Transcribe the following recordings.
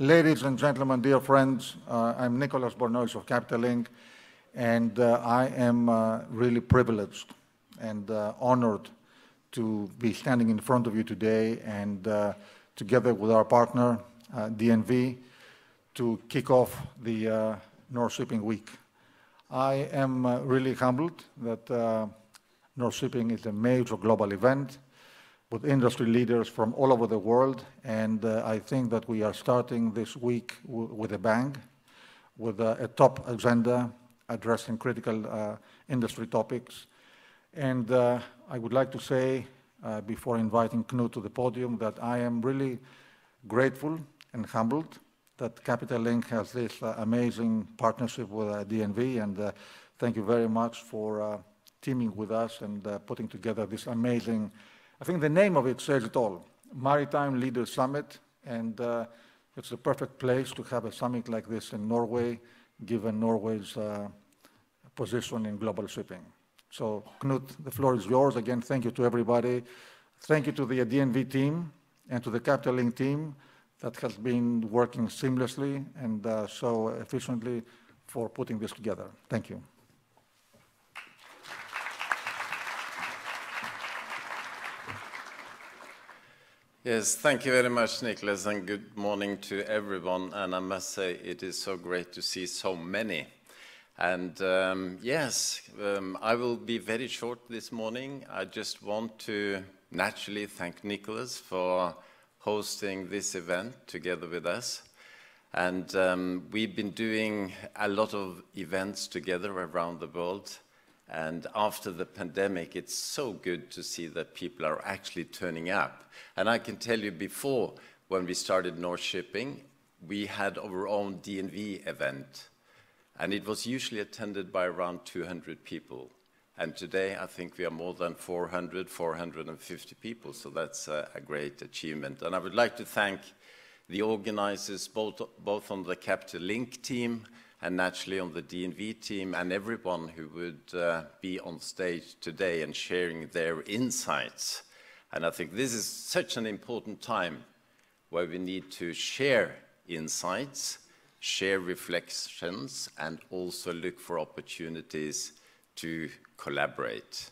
ladies and gentlemen, dear friends, uh, I'm Nicolas Bornozis of Capital Link, and uh, I am uh, really privileged and uh, honored to be standing in front of you today and uh, together with our partner, uh, DNV, to kick off the Nor-Shipping Week. I am really humbled that Nor-Shipping is a major global event with industry leaders from all over the world. And uh, I think that we are starting this week with a bang, with a, a, top agenda addressing critical uh, industry topics. And uh, I would like to say, uh, before inviting Knut to the podium, that I am really grateful and humbled that Capital Link has this uh, amazing partnership with uh, DNV. And thank you very much for teaming with us and putting together this amazing I think the name of it says it all Maritime Leaders Summit, and uh, it's the perfect place to have a summit like this in Norway, given Norway's uh, position in global shipping. So, Knut, the floor is yours. Again, thank you to everybody. Thank you to the DNV team and to the Capital Link team that has been working seamlessly and uh, so efficiently for putting this together. Thank you. Yes, thank you very much, Nicolas, and good morning to everyone. And I must say, it is so great to see so many. And um, yes, um, I will be very short this morning. I just want to naturally thank Nicolas for hosting this event together with us. And um, we've been doing a lot of events together around the world. And after the pandemic, it's so good to see that people are actually turning up. And I can tell you before, when we started Nor-Shipping, we had our own DNV event. And it was usually attended by around 200 people. And today, I think we are more than 400, 450 people. So that's a, a great achievement. And I would like to thank the organizers, both, both on the Capital Link team and naturally on the DNV team and everyone who would uh, be on stage today and sharing their insights. And I think this is such an important time where we need to share insights, share reflections, and also look for opportunities to collaborate.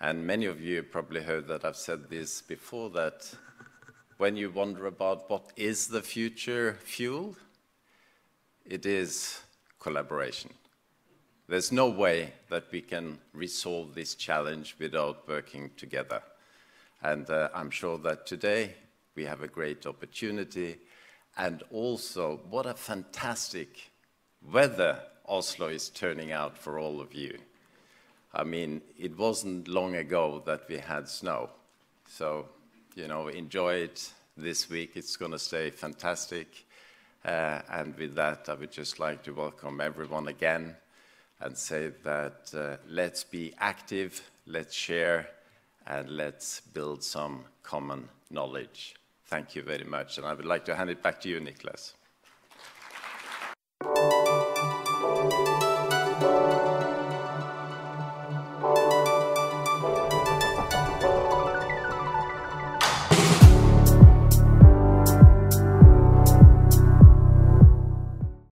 And many of you probably heard that I've said this before that when you wonder about what is the future fuel, it is collaboration. There's no way that we can resolve this challenge without working together. And uh, I'm sure that today we have a great opportunity. And also, what a fantastic weather Oslo is turning out for all of you. I mean, it wasn't long ago that we had snow. So, you know, enjoy it this week. It's going to stay fantastic. Uh, and with that, I would just like to welcome everyone again and say that uh, let's be active, let's share, and let's build some common knowledge. Thank you very much, and I would like to hand it back to you, Niklas.